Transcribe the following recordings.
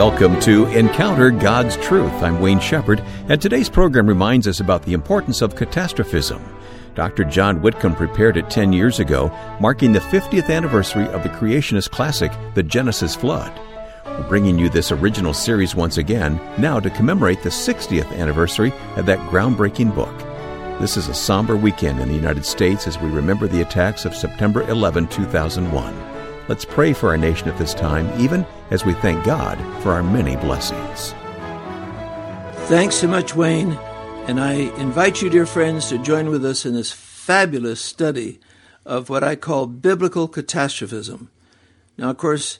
Welcome to Encounter God's Truth. I'm Wayne Shepherd, and today's program reminds us about the importance of catastrophism. Dr. John Whitcomb prepared it 10 years ago, marking the 50th anniversary of the creationist classic, The Genesis Flood. We're bringing you this original series once again, now to commemorate the 60th anniversary of that groundbreaking book. This is a somber weekend in the United States as we remember the attacks of September 11, 2001. Let's pray for our nation at this time, even as we thank God for our many blessings. Thanks so much, Wayne. And I invite you, dear friends, to join with us in this fabulous study of what I call biblical catastrophism. Now, of course,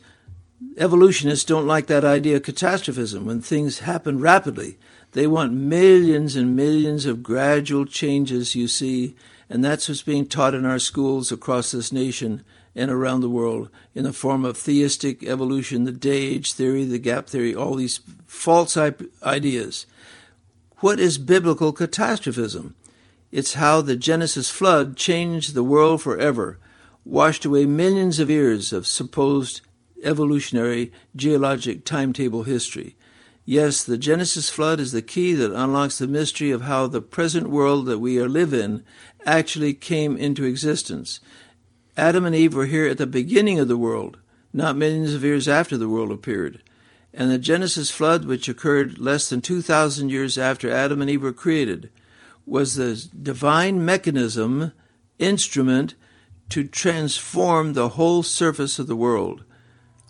evolutionists don't like that idea of catastrophism when things happen rapidly. They want millions and millions of gradual changes, you see, and that's what's being taught in our schools across this nation and around the world in the form of theistic evolution, the day age theory, the gap theory, all these false ideas. What is biblical catastrophism? It's how the Genesis flood changed the world forever, washed away millions of years of supposed evolutionary geologic timetable history. Yes, the Genesis flood is the key that unlocks the mystery of how the present world that we are live in actually came into existence. Adam and Eve were here at the beginning of the world, not millions of years after the world appeared. And the Genesis flood, which occurred less than 2,000 years after Adam and Eve were created, was the divine mechanism, instrument to transform the whole surface of the world.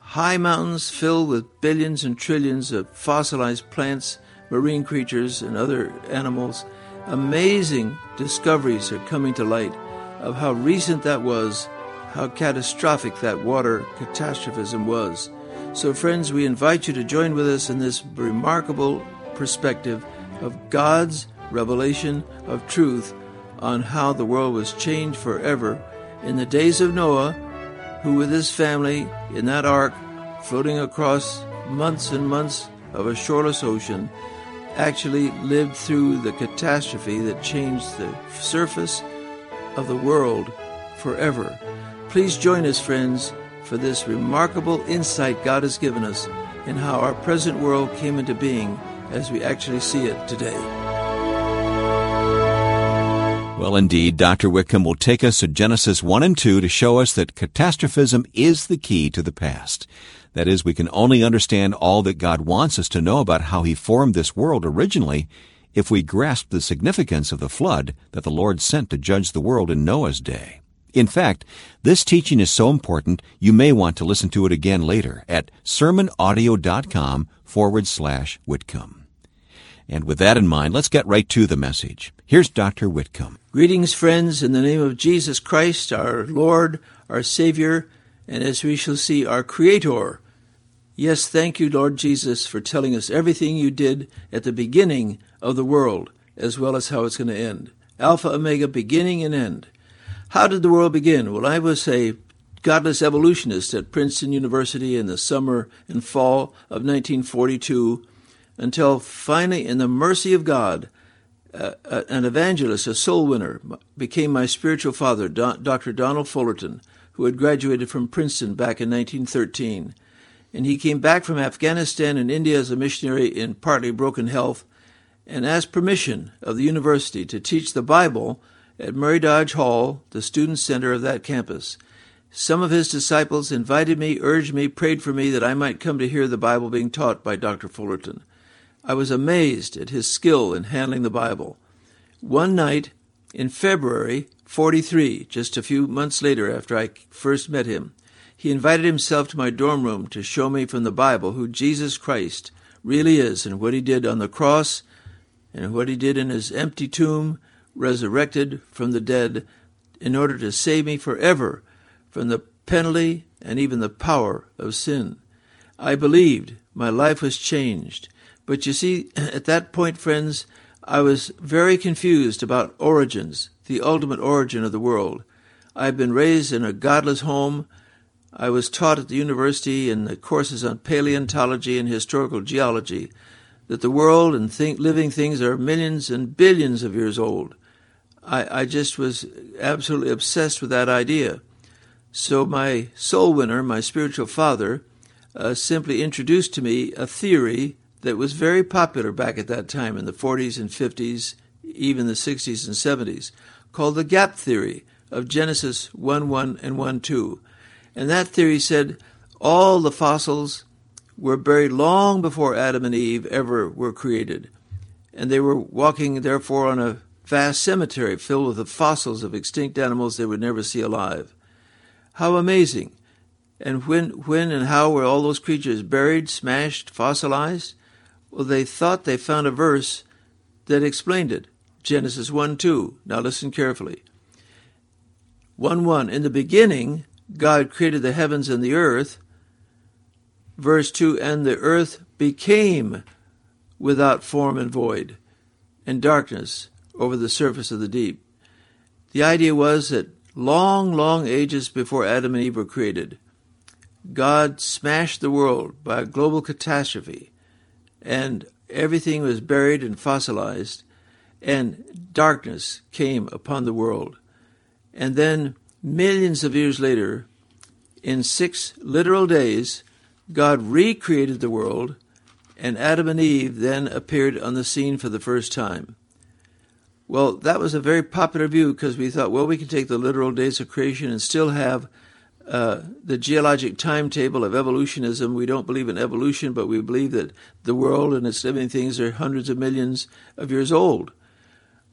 High mountains filled with billions and trillions of fossilized plants, marine creatures, and other animals. Amazing discoveries are coming to light of how recent that was how catastrophic that water catastrophism was. So, friends, we invite you to join with us in this remarkable perspective of God's revelation of truth on how the world was changed forever in the days of Noah, who with his family in that ark, floating across months and months of a shoreless ocean, actually lived through the catastrophe that changed the surface of the world forever. Please join us, friends, for this remarkable insight God has given us in how our present world came into being as we actually see it today. Well, indeed, Dr. Whitcomb will take us to Genesis 1 and 2 to show us that catastrophism is the key to the past. That is, we can only understand all that God wants us to know about how He formed this world originally if we grasp the significance of the flood that the Lord sent to judge the world in Noah's day. In fact, this teaching is so important you may want to listen to it again later at sermonaudio.com forward slash Whitcomb. And with that in mind, let's get right to the message. Here's Dr. Whitcomb. Greetings, friends, in the name of Jesus Christ, our Lord, our Savior, and as we shall see, our Creator. Yes, thank you, Lord Jesus, for telling us everything you did at the beginning of the world, as well as how it's going to end. Alpha, Omega, beginning and end. How did the world begin? Well, I was a godless evolutionist at Princeton University in the summer and fall of 1942 until finally, in the mercy of God, uh, uh, an evangelist, a soul winner, became my spiritual father, Dr. Donald Fullerton, who had graduated from Princeton back in 1913. And he came back from Afghanistan and India as a missionary in partly broken health and asked permission of the university to teach the Bible at Murray Dodge Hall, the student center of that campus. Some of his disciples invited me, urged me, prayed for me that I might come to hear the Bible being taught by Dr. Fullerton. I was amazed at his skill in handling the Bible. One night in February 43, just a few months later after I first met him, he invited himself to my dorm room to show me from the Bible who Jesus Christ really is and what he did on the cross and what he did in his empty tomb resurrected from the dead in order to save me forever from the penalty and even the power of sin. I believed my life was changed. But you see, at that point, friends, I was very confused about origins, the ultimate origin of the world. I had been raised in a godless home. I was taught at the university in the courses on paleontology and historical geology that the world and think, living things are millions and billions of years old. I, I just was absolutely obsessed with that idea. So my soul winner, my spiritual father, uh, simply introduced to me a theory that was very popular back at that time in the 40s and 50s, even the 60s and 70s, called the gap theory of Genesis 1 1 and 1 2. And that theory said all the fossils were buried long before Adam and Eve ever were created. And they were walking, therefore, on a vast cemetery filled with the fossils of extinct animals they would never see alive. How amazing! And when, when and how were all those creatures buried, smashed, fossilized? Well, they thought they found a verse that explained it. Genesis 1 2. Now listen carefully. 1 1. In the beginning, God created the heavens and the earth. Verse 2 And the earth became without form and void, and darkness over the surface of the deep. The idea was that long, long ages before Adam and Eve were created, God smashed the world by a global catastrophe, and everything was buried and fossilized, and darkness came upon the world. And then, millions of years later, in six literal days, God recreated the world, and Adam and Eve then appeared on the scene for the first time. Well, that was a very popular view because we thought, well, we can take the literal days of creation and still have uh, the geologic timetable of evolutionism. We don't believe in evolution, but we believe that the world and its living things are hundreds of millions of years old.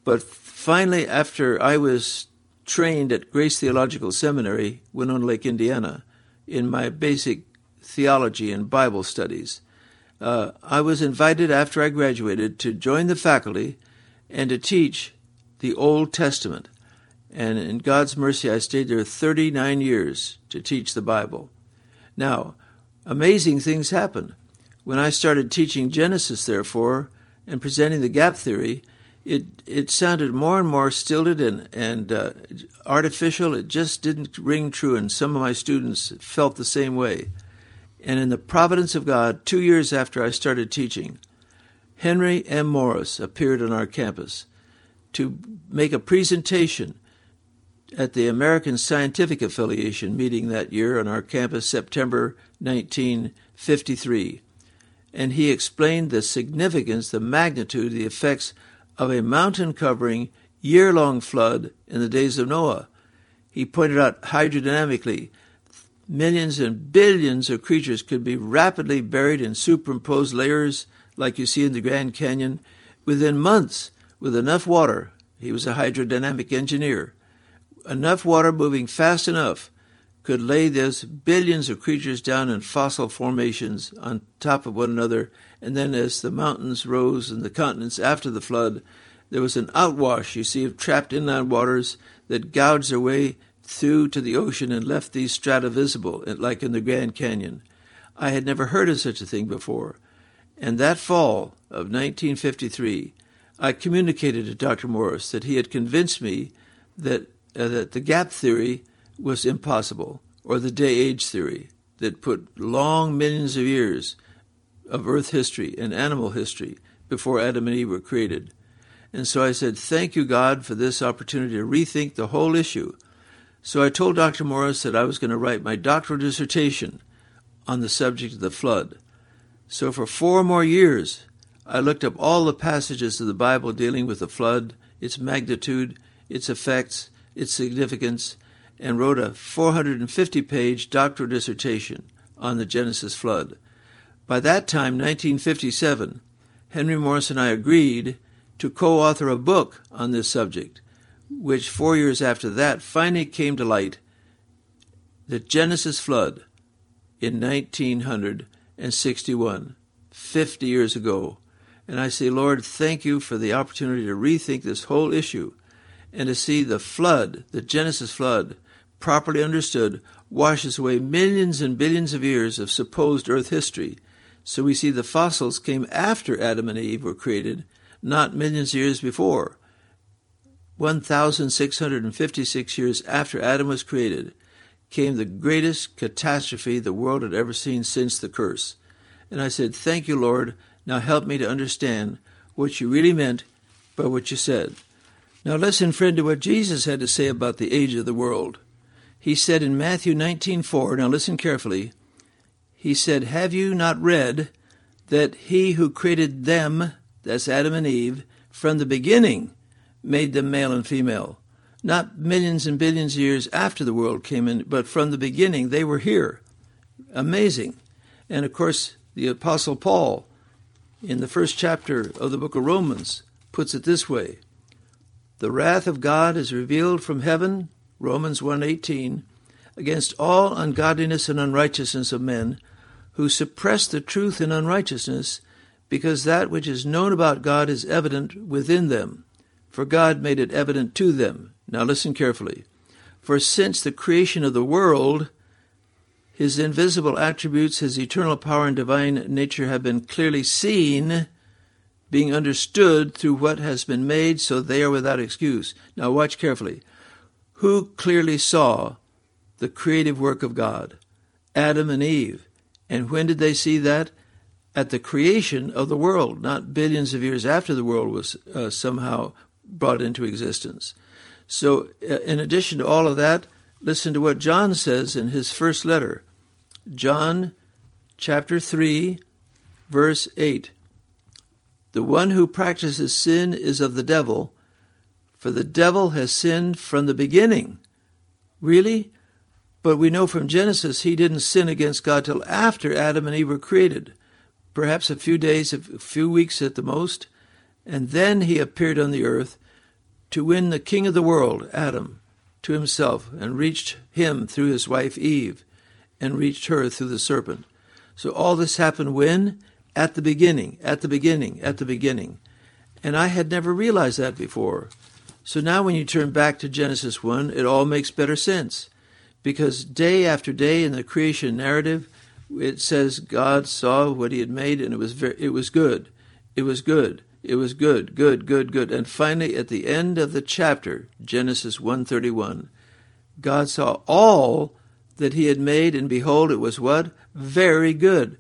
But finally, after I was trained at Grace Theological Seminary, Winona Lake, Indiana, in my basic theology and Bible studies. Uh, I was invited after I graduated to join the faculty and to teach the Old Testament. And in God's mercy, I stayed there 39 years to teach the Bible. Now, amazing things happened. When I started teaching Genesis, therefore, and presenting the gap theory, it it sounded more and more stilted and and uh, artificial. It just didn't ring true, and some of my students felt the same way. And in the providence of God, two years after I started teaching, Henry M. Morris appeared on our campus to make a presentation at the American Scientific Affiliation meeting that year on our campus, September 1953. And he explained the significance, the magnitude, the effects of a mountain covering year long flood in the days of Noah. He pointed out hydrodynamically millions and billions of creatures could be rapidly buried in superimposed layers like you see in the Grand Canyon within months with enough water. He was a hydrodynamic engineer. Enough water moving fast enough could lay those billions of creatures down in fossil formations on top of one another and then as the mountains rose and the continents after the flood, there was an outwash, you see, of trapped inland waters that gouged their way through to the ocean and left these strata visible, like in the Grand Canyon. I had never heard of such a thing before. And that fall of 1953, I communicated to Dr. Morris that he had convinced me that, uh, that the gap theory was impossible, or the day age theory that put long millions of years of Earth history and animal history before Adam and Eve were created. And so I said, Thank you, God, for this opportunity to rethink the whole issue. So I told Dr. Morris that I was going to write my doctoral dissertation on the subject of the flood. So for four more years, I looked up all the passages of the Bible dealing with the flood, its magnitude, its effects, its significance, and wrote a 450 page doctoral dissertation on the Genesis flood. By that time, 1957, Henry Morris and I agreed to co author a book on this subject, which four years after that finally came to light The Genesis Flood in 1961, 50 years ago. And I say, Lord, thank you for the opportunity to rethink this whole issue and to see the flood, the Genesis flood, properly understood, washes away millions and billions of years of supposed Earth history so we see the fossils came after Adam and Eve were created, not millions of years before. 1,656 years after Adam was created came the greatest catastrophe the world had ever seen since the curse. And I said, Thank you, Lord. Now help me to understand what you really meant by what you said. Now listen, friend, to what Jesus had to say about the age of the world. He said in Matthew 19:4, now listen carefully, he said, Have you not read that he who created them, that's Adam and Eve, from the beginning made them male and female? Not millions and billions of years after the world came in, but from the beginning they were here. Amazing. And of course, the Apostle Paul, in the first chapter of the book of Romans, puts it this way The wrath of God is revealed from heaven, Romans 1:18, against all ungodliness and unrighteousness of men who suppress the truth in unrighteousness, because that which is known about God is evident within them, for God made it evident to them. Now listen carefully. For since the creation of the world, his invisible attributes, his eternal power and divine nature have been clearly seen, being understood through what has been made, so they are without excuse. Now watch carefully. Who clearly saw the creative work of God? Adam and Eve. And when did they see that? At the creation of the world, not billions of years after the world was uh, somehow brought into existence. So, uh, in addition to all of that, listen to what John says in his first letter. John chapter 3, verse 8. The one who practices sin is of the devil, for the devil has sinned from the beginning. Really? But we know from Genesis he didn't sin against God till after Adam and Eve were created, perhaps a few days, a few weeks at the most, and then he appeared on the earth to win the king of the world, Adam, to himself, and reached him through his wife Eve, and reached her through the serpent. So all this happened when? At the beginning, at the beginning, at the beginning. And I had never realized that before. So now when you turn back to Genesis 1, it all makes better sense because day after day in the creation narrative, it says God saw what He had made, and it was very, it was good, it was good, it was good, good, good, good, and finally at the end of the chapter, Genesis one thirty one, God saw all that He had made, and behold, it was what very good.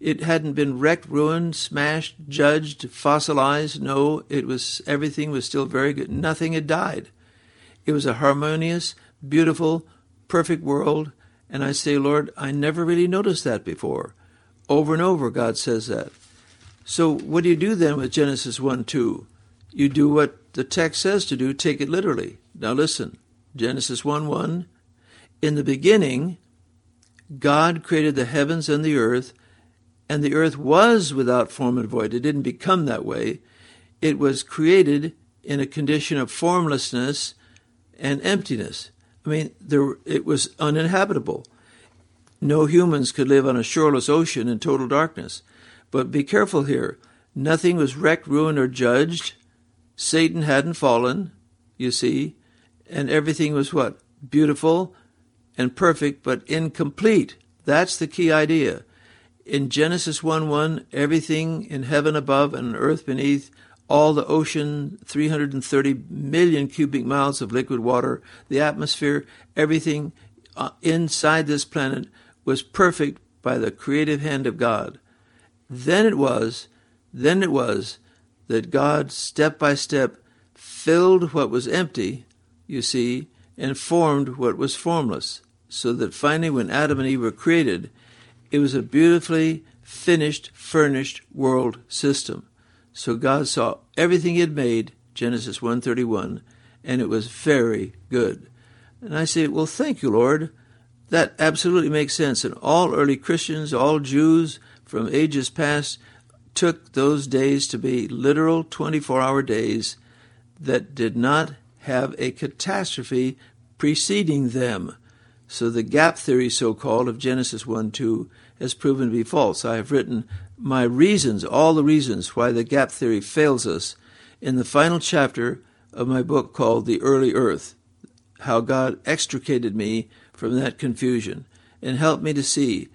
It hadn't been wrecked, ruined, smashed, judged, fossilized. No, it was everything was still very good. Nothing had died. It was a harmonious, beautiful, perfect world. And I say, Lord, I never really noticed that before. Over and over, God says that. So, what do you do then with Genesis 1 2? You do what the text says to do, take it literally. Now, listen Genesis 1 1. In the beginning, God created the heavens and the earth, and the earth was without form and void. It didn't become that way. It was created in a condition of formlessness and emptiness. I mean, there it was uninhabitable. No humans could live on a shoreless ocean in total darkness. But be careful here. Nothing was wrecked, ruined, or judged. Satan hadn't fallen, you see, and everything was what? Beautiful and perfect, but incomplete. That's the key idea. In Genesis 1 1, everything in heaven above and earth beneath all the ocean, 330 million cubic miles of liquid water, the atmosphere, everything uh, inside this planet was perfect by the creative hand of God. Then it was, then it was that God, step by step, filled what was empty, you see, and formed what was formless. So that finally, when Adam and Eve were created, it was a beautifully finished, furnished world system. So God saw everything he had made, Genesis 1:31, and it was very good. And I say, "Well, thank you, Lord. That absolutely makes sense." And all early Christians, all Jews from ages past took those days to be literal 24-hour days that did not have a catastrophe preceding them. So the gap theory, so called, of Genesis 1 2 has proven to be false. I have written my reasons, all the reasons why the gap theory fails us, in the final chapter of my book called The Early Earth How God Extricated Me from That Confusion and helped me to see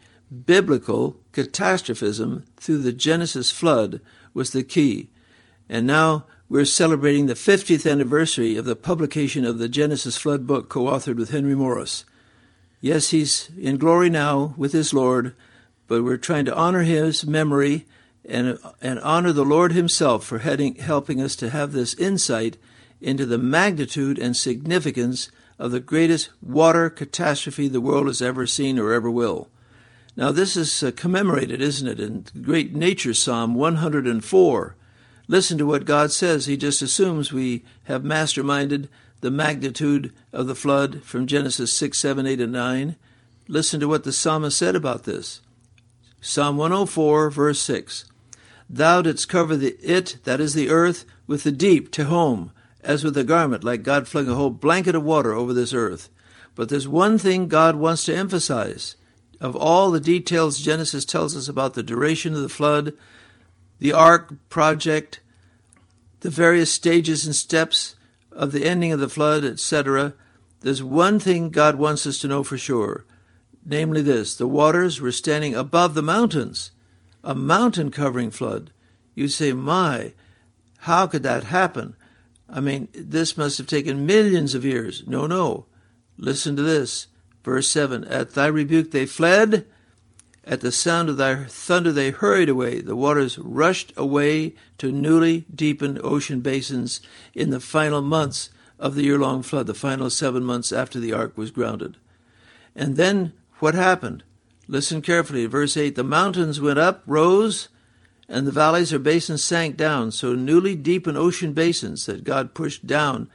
biblical catastrophism through the Genesis flood was the key. And now we're celebrating the 50th anniversary of the publication of the Genesis flood book co authored with Henry Morris. Yes, he's in glory now with his Lord but we're trying to honor his memory and, and honor the Lord himself for heading, helping us to have this insight into the magnitude and significance of the greatest water catastrophe the world has ever seen or ever will. Now, this is uh, commemorated, isn't it, in great nature Psalm 104. Listen to what God says. He just assumes we have masterminded the magnitude of the flood from Genesis 6, 7, 8, and 9. Listen to what the psalmist said about this. Psalm 104, verse 6. Thou didst cover the it, that is the earth, with the deep, tehom, as with a garment, like God flung a whole blanket of water over this earth. But there's one thing God wants to emphasize of all the details Genesis tells us about the duration of the flood, the ark project, the various stages and steps of the ending of the flood, etc., there's one thing God wants us to know for sure, namely this the waters were standing above the mountains, a mountain covering flood. You say, My, how could that happen? I mean, this must have taken millions of years. No, no. Listen to this. Verse 7 At thy rebuke they fled, at the sound of thy thunder they hurried away. The waters rushed away to newly deepened ocean basins in the final months of the year long flood, the final seven months after the ark was grounded. And then what happened? Listen carefully. Verse 8 The mountains went up, rose, and the valleys or basins sank down. So newly deepened ocean basins that God pushed down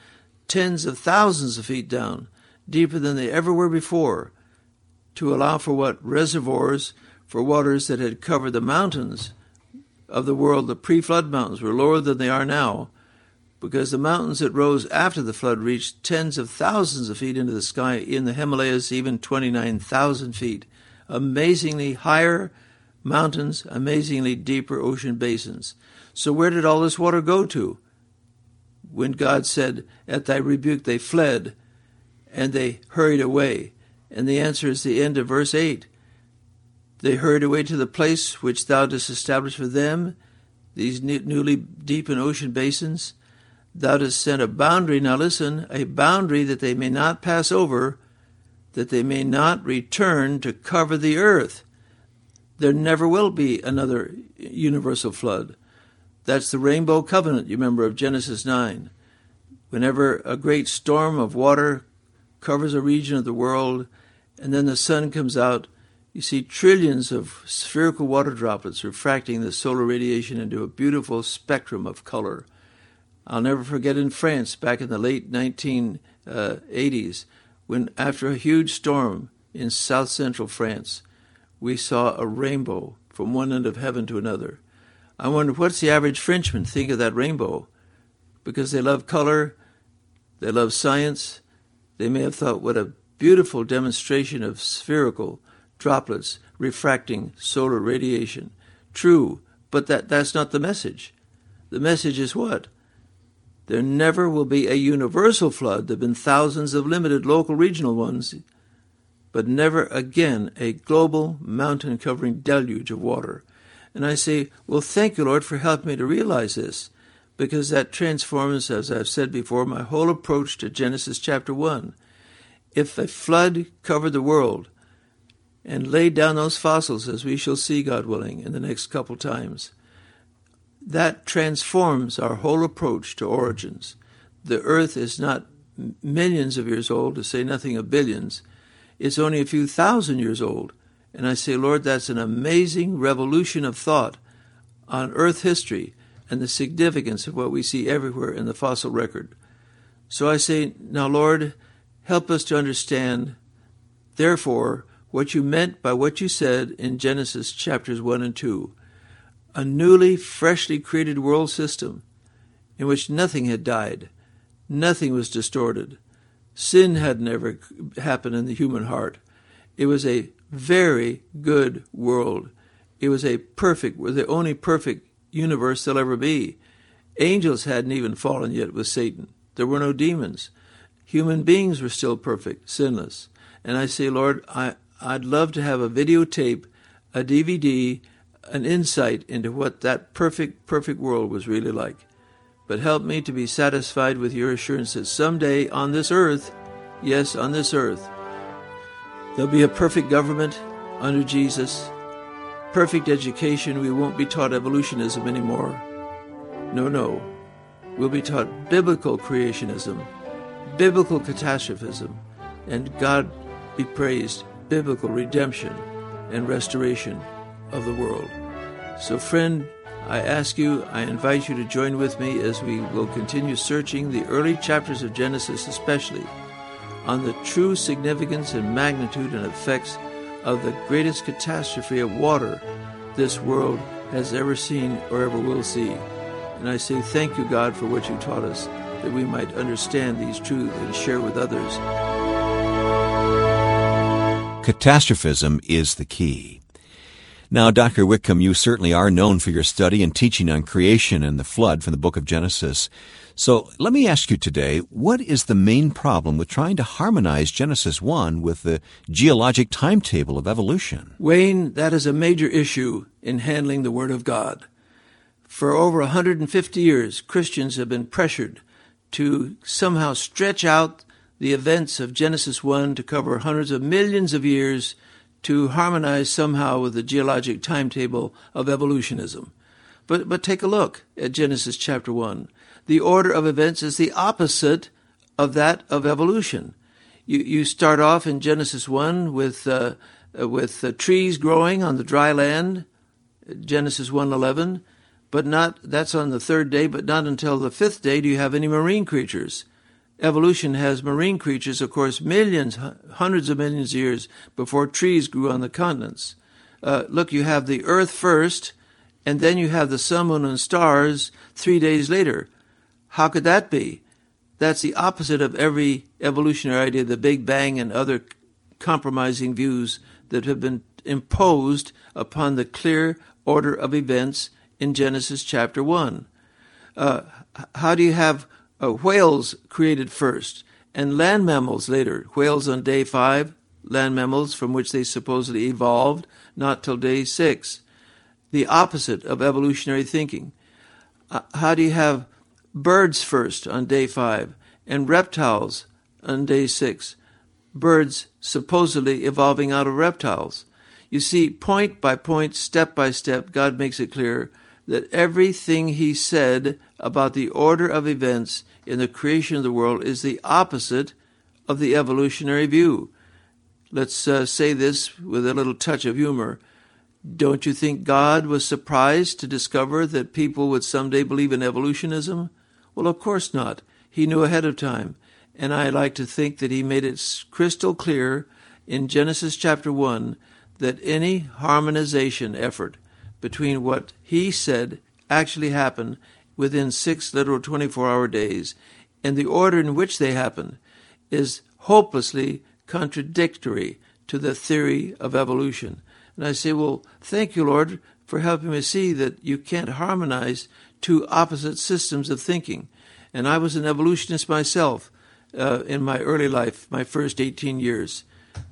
tens of thousands of feet down deeper than they ever were before, to allow for what reservoirs for waters that had covered the mountains of the world, the pre flood mountains, were lower than they are now, because the mountains that rose after the flood reached tens of thousands of feet into the sky, in the Himalayas, even 29,000 feet. Amazingly higher mountains, amazingly deeper ocean basins. So, where did all this water go to? When God said, At thy rebuke they fled, and they hurried away. And the answer is the end of verse 8. They hurried away to the place which thou didst establish for them, these newly deep ocean basins. Thou didst set a boundary, now listen, a boundary that they may not pass over, that they may not return to cover the earth. There never will be another universal flood. That's the rainbow covenant, you remember, of Genesis 9. Whenever a great storm of water covers a region of the world, and then the sun comes out, you see trillions of spherical water droplets refracting the solar radiation into a beautiful spectrum of color. I'll never forget in France back in the late 1980s when, after a huge storm in south central France, we saw a rainbow from one end of heaven to another. I wonder what's the average Frenchman think of that rainbow? Because they love color, they love science, they may have thought, what a beautiful demonstration of spherical droplets refracting solar radiation. True, but that, that's not the message. The message is what? There never will be a universal flood. There have been thousands of limited local regional ones, but never again a global mountain covering deluge of water. And I say, well, thank you, Lord, for helping me to realize this because that transforms, as I've said before, my whole approach to Genesis chapter 1. If a flood covered the world and laid down those fossils, as we shall see, God willing, in the next couple times, that transforms our whole approach to origins. The earth is not millions of years old, to say nothing of billions. It's only a few thousand years old. And I say, Lord, that's an amazing revolution of thought on earth history and the significance of what we see everywhere in the fossil record. So I say, now, Lord, help us to understand, therefore, what you meant by what you said in Genesis chapters 1 and 2 a newly, freshly created world system in which nothing had died, nothing was distorted, sin had never happened in the human heart. It was a very good world. It was a perfect, the only perfect universe there'll ever be. Angels hadn't even fallen yet with Satan. There were no demons. Human beings were still perfect, sinless. And I say, Lord, I, I'd love to have a videotape, a DVD, an insight into what that perfect, perfect world was really like. But help me to be satisfied with your assurance that someday on this earth, yes, on this earth, there'll be a perfect government under Jesus perfect education, we won't be taught evolutionism anymore. No, no. We'll be taught biblical creationism, biblical catastrophism, and God be praised, biblical redemption. and restoration of the world. So, friend, I ask you, I invite you to join with me as we will continue searching the early chapters of Genesis, especially on the true significance and magnitude and effects of the greatest catastrophe of water this world has ever seen or ever will see. And I say thank you, God, for what you taught us, that we might understand these truths and share with others. Catastrophism is the key. Now, Dr. Whitcomb, you certainly are known for your study and teaching on creation and the flood from the book of Genesis. So let me ask you today, what is the main problem with trying to harmonize Genesis 1 with the geologic timetable of evolution? Wayne, that is a major issue in handling the Word of God. For over 150 years, Christians have been pressured to somehow stretch out the events of Genesis 1 to cover hundreds of millions of years to harmonize somehow with the geologic timetable of evolutionism. But, but take a look at Genesis chapter 1. The order of events is the opposite of that of evolution. You, you start off in Genesis 1 with, uh, with uh, trees growing on the dry land, Genesis 1.11, but not, that's on the third day, but not until the fifth day do you have any marine creatures evolution has marine creatures, of course, millions, hundreds of millions of years before trees grew on the continents. Uh, look, you have the earth first, and then you have the sun, moon, and stars three days later. How could that be? That's the opposite of every evolutionary idea, the Big Bang and other compromising views that have been imposed upon the clear order of events in Genesis chapter 1. Uh, how do you have uh, whales created first, and land mammals later. Whales on day five, land mammals from which they supposedly evolved, not till day six. The opposite of evolutionary thinking. Uh, how do you have birds first on day five and reptiles on day six? Birds supposedly evolving out of reptiles. You see, point by point, step by step, God makes it clear that everything He said about the order of events in the creation of the world is the opposite of the evolutionary view. Let's uh, say this with a little touch of humor. Don't you think God was surprised to discover that people would someday believe in evolutionism? Well, of course not. He knew ahead of time. And I like to think that he made it crystal clear in Genesis chapter 1 that any harmonization effort between what he said actually happened within six literal 24 hour days, and the order in which they happen is hopelessly contradictory to the theory of evolution. And I say, well, thank you, Lord, for helping me see that you can't harmonize two opposite systems of thinking. And I was an evolutionist myself uh, in my early life, my first 18 years.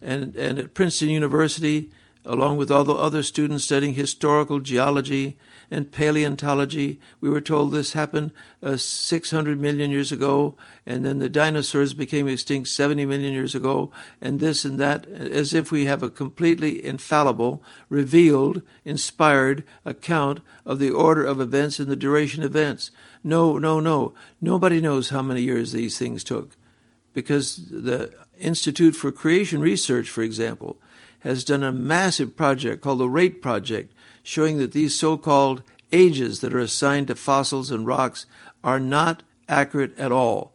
And, and at Princeton University, along with all the other students studying historical geology and paleontology. We were told this happened uh, 600 million years ago, and then the dinosaurs became extinct 70 million years ago, and this and that, as if we have a completely infallible, revealed, inspired account of the order of events and the duration of events. No, no, no. Nobody knows how many years these things took. Because the Institute for Creation Research, for example, has done a massive project called the RATE Project, showing that these so called ages that are assigned to fossils and rocks are not accurate at all.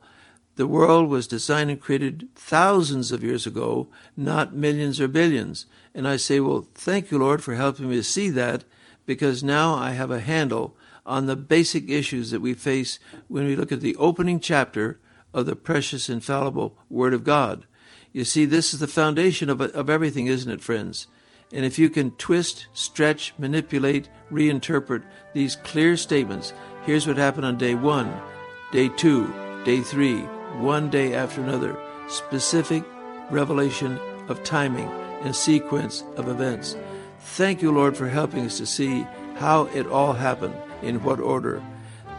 The world was designed and created thousands of years ago, not millions or billions. And I say, well, thank you, Lord, for helping me to see that, because now I have a handle on the basic issues that we face when we look at the opening chapter of the precious, infallible Word of God. You see, this is the foundation of, of everything, isn't it, friends? And if you can twist, stretch, manipulate, reinterpret these clear statements, here's what happened on day one, day two, day three, one day after another. Specific revelation of timing and sequence of events. Thank you, Lord, for helping us to see how it all happened, in what order,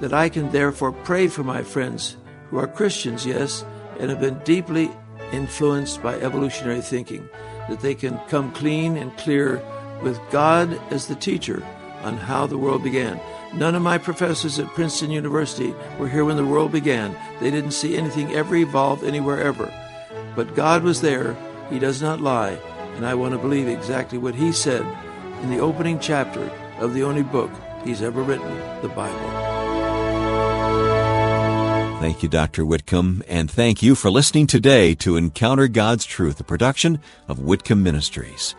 that I can therefore pray for my friends who are Christians, yes, and have been deeply influenced by evolutionary thinking, that they can come clean and clear with God as the teacher on how the world began. None of my professors at Princeton University were here when the world began. They didn't see anything ever evolve anywhere ever. But God was there. He does not lie. and I want to believe exactly what he said in the opening chapter of the only book he's ever written, the Bible. Thank you, Dr. Whitcomb, and thank you for listening today to Encounter God's Truth, a production of Whitcomb Ministries.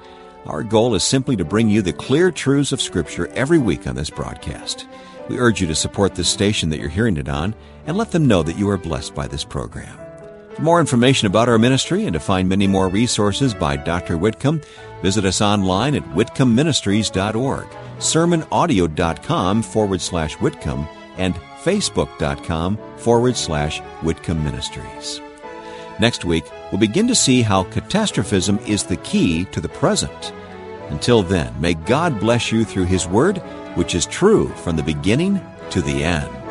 Our goal is simply to bring you the clear truths of Scripture every week on this broadcast. We urge you to support this station that you're hearing it on and let them know that you are blessed by this program. For more information about our ministry and to find many more resources by Dr. Whitcomb, visit us online at whitcombministries.org, sermonaudio.com forward slash Whitcomb, and facebook.com forward slash Whitcomb Ministries. Next week, we'll begin to see how catastrophism is the key to the present. Until then, may God bless you through His Word, which is true from the beginning to the end.